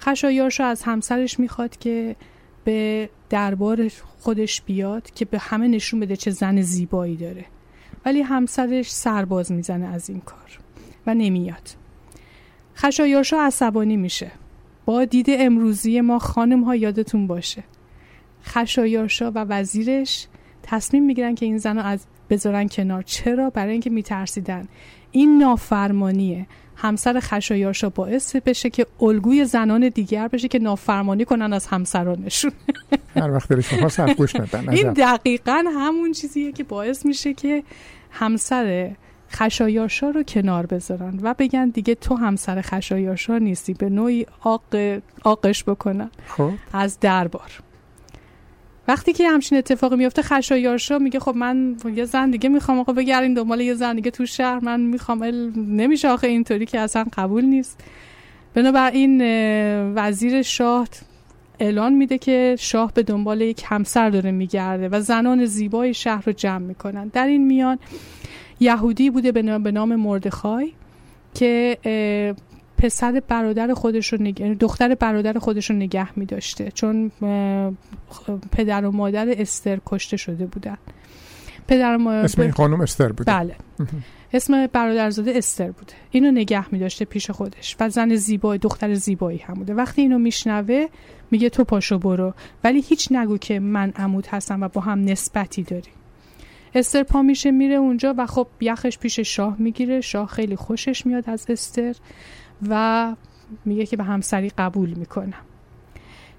خشایارشا از همسرش می‌خواد که به دربار خودش بیاد که به همه نشون بده چه زن زیبایی داره. ولی همسرش سرباز می‌زنه از این کار و نمیاد. خشایارشا عصبانی میشه. با دید امروزی ما خانم ها یادتون باشه. خشایارشا و وزیرش تصمیم می‌گیرن که این زن رو از بذارن کنار. چرا؟ برای اینکه میترسیدن. این نافرمانیه. همسر خشایارشا باعث بشه که الگوی زنان دیگر بشه که نافرمانی کنن از همسرانشون. هر وقت دلشون سرگوش ندن این دقیقا همون چیزیه که باعث میشه که همسر خشایارشا رو کنار بذارن و بگن دیگه تو همسر خشایارشا نیستی به نوعی آق... آقش بکنن. خب. از دربار. وقتی که همچین اتفاقی میفته خشایارشا میگه خب من یه زن دیگه می‌خوام آقا بگردین دنبال یه زن دیگه تو شهر من می‌خوام نمیشه آخه اینطوری که اصلا قبول نیست. بنابراین وزیر شاه اعلان میده که شاه به دنبال یک همسر داره میگرده و زنان زیبای شهر رو جمع می‌کنن. در این میان یهودی بوده به نام مردخای که پسر برادر خودش رو نگه... یعنی دختر برادر خودش رو نگه می داشته چون پدر و مادر استر کشته شده بودن. پدر مادر اسم این خانم استر بود بله. اسم برادرزاده استر بوده. اینو نگه می داشته پیش خودش. و زن زیبای دختر زیبایی هم بوده. وقتی اینو میشنوه میگه تو پاشو برو. ولی هیچ نگو که من عمود هستم و با هم نسبتی داری استر پا میشه میره اونجا و خب یخش پیش شاه می‌گیره. شاه خیلی خوشش میاد از استر. و میگه که به همسری قبول می‌کنم.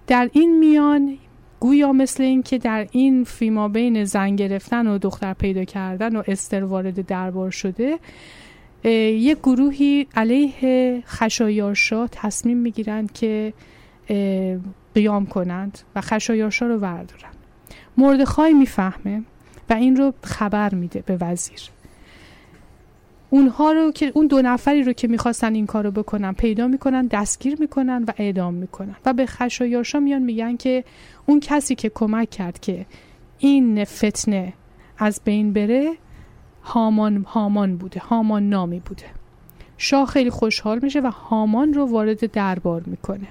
در این میان گویا مثل این که در این فیما بین زن گرفتن و دختر پیدا کردن و استر وارد دربار شده یک گروهی علیه خشایارشا تصمیم می‌گیرند که قیام کنند و خشایارشا رو وردارن. مردخای می‌فهمه و این رو خبر میده به وزیر. اونها رو که اون دو نفری رو که می‌خواستن این کارو بکنن پیدا می‌کنن دستگیر می‌کنن و اعدام می‌کنن. و به خشایارشا میان میگن که اون کسی که کمک کرد که این فتنه از بین بره هامان هامان بوده هامان نامی بوده. شاه خیلی خوشحال میشه و هامان رو وارد دربار می‌کنه.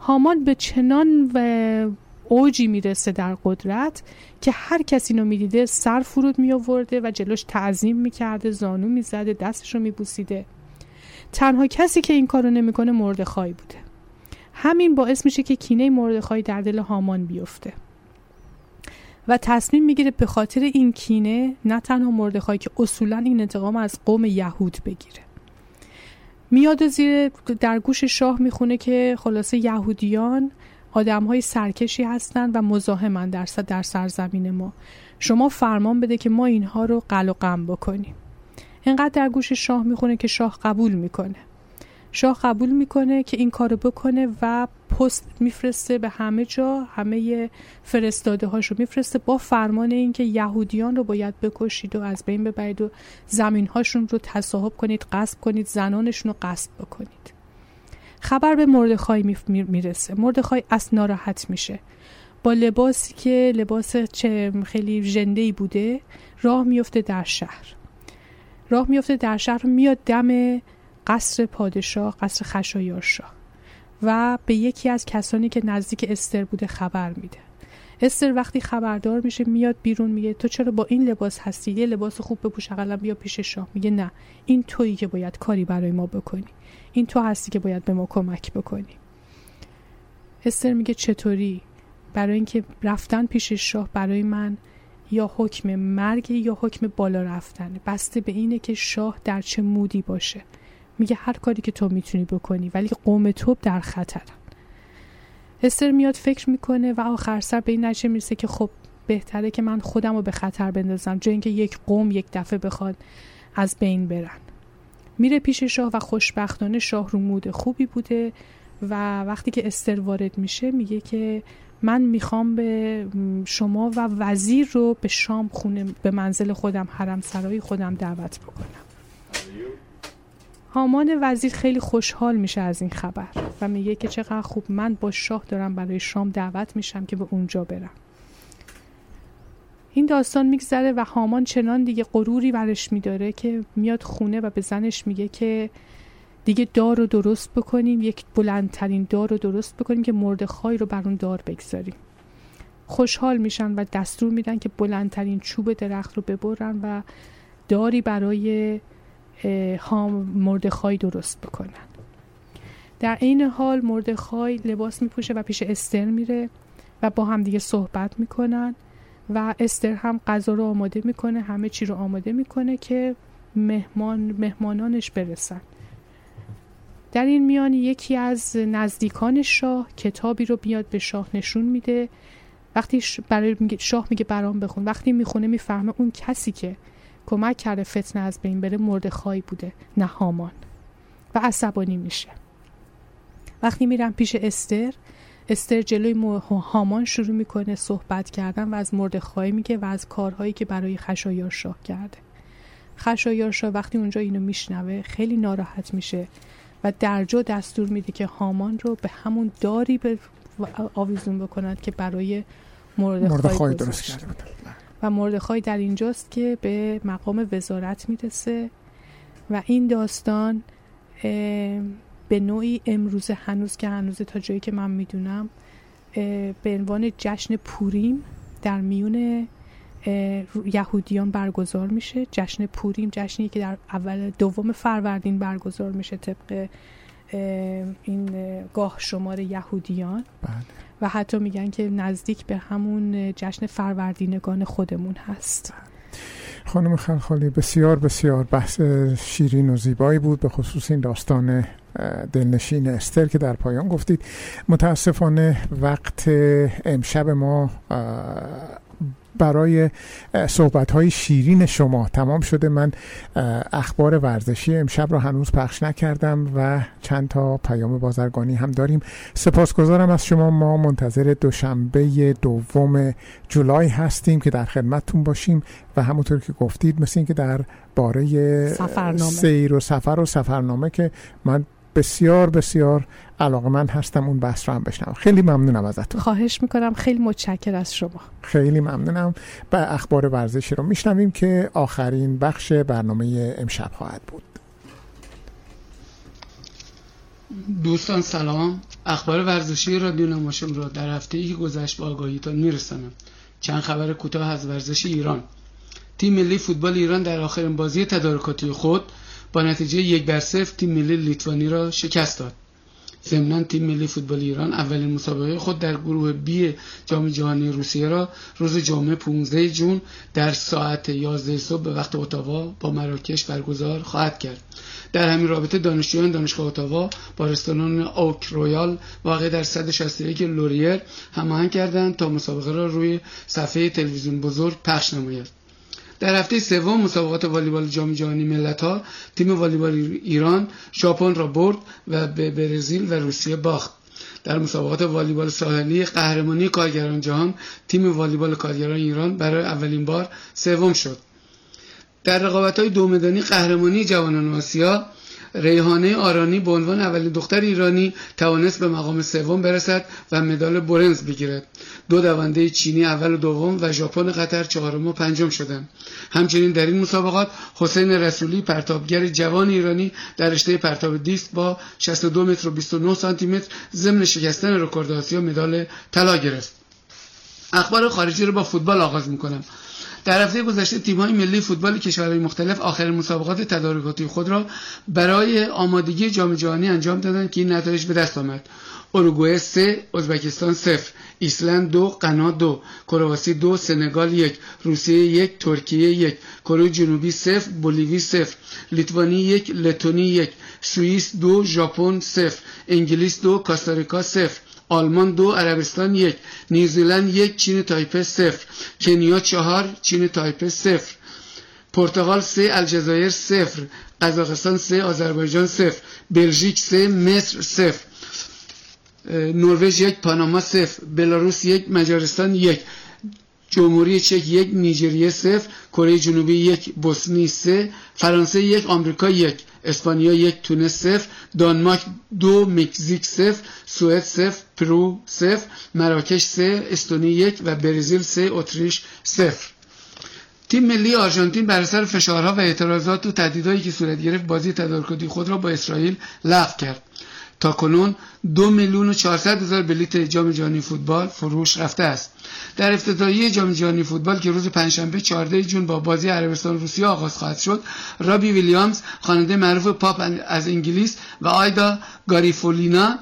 هامان به چنان و اوجی می‌رسه در قدرت که هر کسی رو می‌دیده سر فرود می آورده و جلوش تعظیم می‌کرده زانو می‌زده دستش رو میبوسیده. تنها کسی که این کارو نمی‌کنه مردخای بوده. همین باعث میشه که کینه مردخای در دل هامان بیفته. و تصمیم می‌گیره به خاطر این کینه نه تنها مردخای که اصولا این انتقام از قوم یهود بگیره. میاد زیر در گوش شاه می‌خونه که خلاصه یهودیان آدم های سرکشی هستند و مزاحمن در, در سرزمین ما. شما فرمان بده که ما اینها رو قل و قم بکنیم. اینقدر در گوش شاه می‌خونه که شاه قبول می‌کنه. شاه قبول می‌کنه که این کارو بکنه و پست میفرسته به همه جا همه فرستاده هاشو میفرسته با فرمان اینکه یهودیان رو باید بکشید و از بین ببرید و زمین هاشون رو تصاحب کنید قصب کنید زنانشون رو قصب بکنید. خبر به مردخای می‌رسه. مردخای از ناراحت میشه. با لباسی که لباس چه خیلی ژنده بوده راه میفته در شهر. راه میفته در شهر میاد دم قصر پادشاه قصر خشایارشاه و به یکی از کسانی که نزدیک استر بوده خبر میده. استر وقتی خبردار میشه میاد بیرون میگه تو چرا با این لباس هستی؟ یه لباس خوب بپوش اقلا بیا پیش شاه. میگه نه این تویی که باید کاری برای ما بکنی. این تو هستی که باید به ما کمک بکنی. استر میگه چطوری؟ برای اینکه رفتن پیش شاه برای من یا حکم مرگ یا حکم بالا رفتن. بسته به اینه که شاه در چه مودی باشه. میگه هر کاری که تو می‌تونی بکنی ولی قوم تو در خطرن استر میاد فکر می‌کنه و آخر سر به این نتیجه می‌رسه که خب بهتره که من خودم رو به خطر بندازم جای اینکه یک قوم یک دفعه بخواد از بین برن. میره پیش شاه و خوشبختانه شاه رو مود خوبی بوده و وقتی که استر وارد میشه میگه که من می‌خوام به شما و وزیر رو به شام خونه به منزل خودم حرم سرای خودم دعوت بکنم. هامان وزیر خیلی خوشحال میشه از این خبر و میگه که چقدر خوب من با شاه دارم برای شام دعوت میشم که به اونجا برم. این داستان میگذره و هامان چنان دیگه غروری برش میداره که میاد خونه و به زنش میگه که دیگه دار رو درست بکنیم یک بلندترین دار رو درست بکنیم که مردخای رو بر اون دار بگذاریم. خوشحال میشن و دستور میدن که بلندترین چوب درخت رو ببرن و داری برای مردخای درست بکنن. در این حال مردخای لباس میپوشه و پیش استر میره و با هم دیگه صحبت می‌کنن. و استر هم غذا رو آماده می‌کنه همه چی رو آماده می‌کنه که مهمان مهمانانش برسن. در این میان یکی از نزدیکان شاه کتابی رو بیاد به شاه نشون میده. وقتی برای شاه میگه برام بخون. وقتی می‌خونه می‌فهمه اون کسی که کمک کرده فتنه از بین بره مردخای بوده نه هامان. و عصبانی میشه. وقتی میرم پیش استر استر جلوی هامان شروع می‌کنه صحبت کردن و از مردخای میگه و از کارهایی که برای خشایار شاه کرده. خشایار شاه وقتی اونجا اینو میشنوه خیلی ناراحت میشه و درجا دستور میده که هامان رو به همون داری به آویزون بکند که برای مردخای درست کرده و مردخای در اینجاست که به مقام وزارت می‌رسه و این داستان به نوعی امروز هنوز که هنوز تا جایی که من می‌دونم به عنوان جشن پوریم در میون یهودیان برگزار میشه. جشن پوریم جشنی که در اول دوم فروردین برگزار میشه طبق این گاه شمار یهودیان. بله. و حتی میگن که نزدیک به همون جشن فروردینگان خودمون هست. خانم خلخالی بسیار بسیار بحث شیرین و زیبایی بود به خصوص این داستان دلنشین استر که در پایان گفتید. متاسفانه وقت امشب ما برای صحبت های شیرین شما تمام شده. من اخبار ورزشی امشب را هنوز پخش نکردم و چند تا پیام بازرگانی هم داریم. سپاسگزارم از شما. ما منتظر دوشنبه دوم جولای هستیم که در خدمتتون باشیم و همونطور که گفتید مثل اینکه در باره سیر و سفر و سفرنامه که من بسیار بسیار علاقه من هستم اون بحث رو هم بشنم خیلی ممنونم ازتون. خواهش می‌کنم. خیلی متشکر از شما. خیلی ممنونم. به اخبار ورزشی رو میشنویم که آخرین بخش برنامه امشب خواهد بود. دوستان سلام. اخبار ورزشی رادیو نماشم را در هفته ای که گذشت با آگاهیتان میرسانم. چند خبر کوتاه از ورزش ایران. تیم ملی فوتبال ایران در آخرین بازی تدارکاتی خود با نتیجه یک بر صفر تیم ملی لیتوانی را شکست داد. ضمنا تیم ملی فوتبال ایران اولین مسابقه خود در گروه بی جام جهانی روسیه را روز جمعه 15 جون در ساعت 11 صبح به وقت اتاوا با مراکش برگزار خواهد کرد. در همین رابطه دانشجویان دانشگاه اتاوا با رستوران اوک رویال واقع در 161 لوریر هماهنگ کردند تا مسابقه را روی صفحه تلویزیون بزرگ پخش نماید. در هفته سوم مسابقات والیبال جام جهانی ملت‌ها تیم والیبال ایران ژاپن را برد و به برزیل و روسیه باخت. در مسابقات والیبال ساحلی قهرمانی کارگران جهان تیم والیبال کارگران ایران برای اولین بار سوم شد. در رقابت های دومدانی قهرمانی جوانان آسیا ریحانه آرانی به عنوان اولین دختر ایرانی توانست به مقام سوم برسد و مدال برنز بگیرد. دو دونده چینی اول و دوم و ژاپن قطر چهارم و پنجم شدند. همچنین در این مسابقات حسین رسولی پرتابگر جوان ایرانی در رشته پرتاب دیست با 62 متر و 29 سانتی متر ضمن شکستن رکورد آسیا مدال طلا گرفت. اخبار خارجی رو با فوتبال آغاز می‌کنم. در هفته گذشته تیم‌های ملی فوتبال کشورهای مختلف آخرین مسابقات تدارکاتی خود را برای آمادگی جام جهانی انجام دادند که این نتایج به دست آمد. اروگوئه 3 ازبکستان 0 ایسلند دو قنا دو کرواسی دو سنگال یک روسیه یک ترکیه یک کره جنوبی صفر بولیوی صفر لیتوانی یک لتونی یک سوئیس دو ژاپن صفر انگلیس دو کاستاریکا صفر. آلمان دو عربستان یک. نیوزیلند یک چین تایپه صفر. کنیا چهار چین تایپه صفر. پرتغال سه الجزایر صفر. قزاقستان سه آذربایجان صفر. بلژیک سه مصر صفر. نروژ یک پاناما صفر. بلاروس یک مجارستان یک. جمهوری چک یک نیجریه صفر. کره جنوبی یک بوسنی سه. فرانسه یک آمریکا یک. اسپانیا یک تونس صفر دانمارک دو مکزیک صفر سوئد صفر پرو صفر مراکش سه استونی یک و برزیل سه اتریش صفر. تیم ملی آرژانتین بر اثر فشارها و اعتراضات و تهدیدهایی که صورت گرفت بازی تدارکاتی خود را با اسرائیل لغو کرد. تا کنون دو میلیون و چهارصد هزار بلیت جام جهانی فوتبال فروش رفته است. در افتتاحیه جام جهانی فوتبال که روز پنجشنبه 14 جون با بازی عربستان روسیه آغاز خواهد شد رابی ویلیامز خواننده معروف پاپ از انگلیس و آیدا گاریفولینا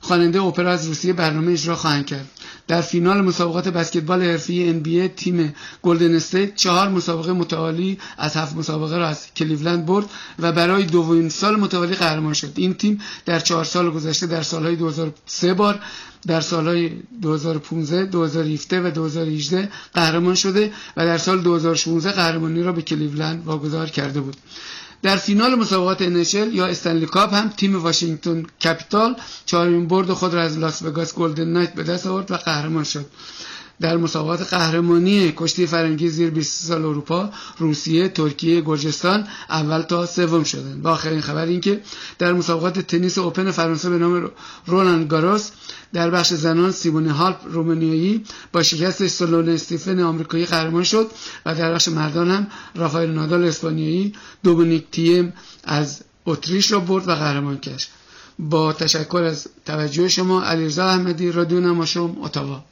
خواننده اپرا از روسیه برنامه اجرا خواهند کرد. در فینال مسابقات بسکتبال حرفه‌ای NBA تیم گلدن استیت چهار مسابقه متوالی از هفت مسابقه را از کلیولند برد و برای دومین سال متوالی قهرمان شد. این تیم در چهار سال گذشته در سالهای 2003 بار در سالهای 2015 2017 و 2018 قهرمان شده و در سال 2016 قهرمانی را به کلیولند واگذار کرده بود. در فینال مسابقات NHL یا استنلی کاپ هم تیم واشنگتن کپیتال چهارمین برد خود را از لاس وگاس گلدن نایت به دست آورد و قهرمان شد. در مسابقات قهرمانی کشتی فرنگی زیر 20 سال اروپا روسیه ترکیه گرجستان اول تا سوم شدند و آخرین خبر این که در مسابقات تنیس اوپن فرانسه به نام رولند گاروس در بخش زنان سیمون هالپ رومانیایی با شکست سولون استیفن آمریکایی قهرمان شد و در بخش مردان هم رافائل نادال اسپانیایی دومینیک تیم از اتریش را برد و قهرمان کش با تشکر از توجه شما علیرضا احمدی رادیو نماشوم اتاوا.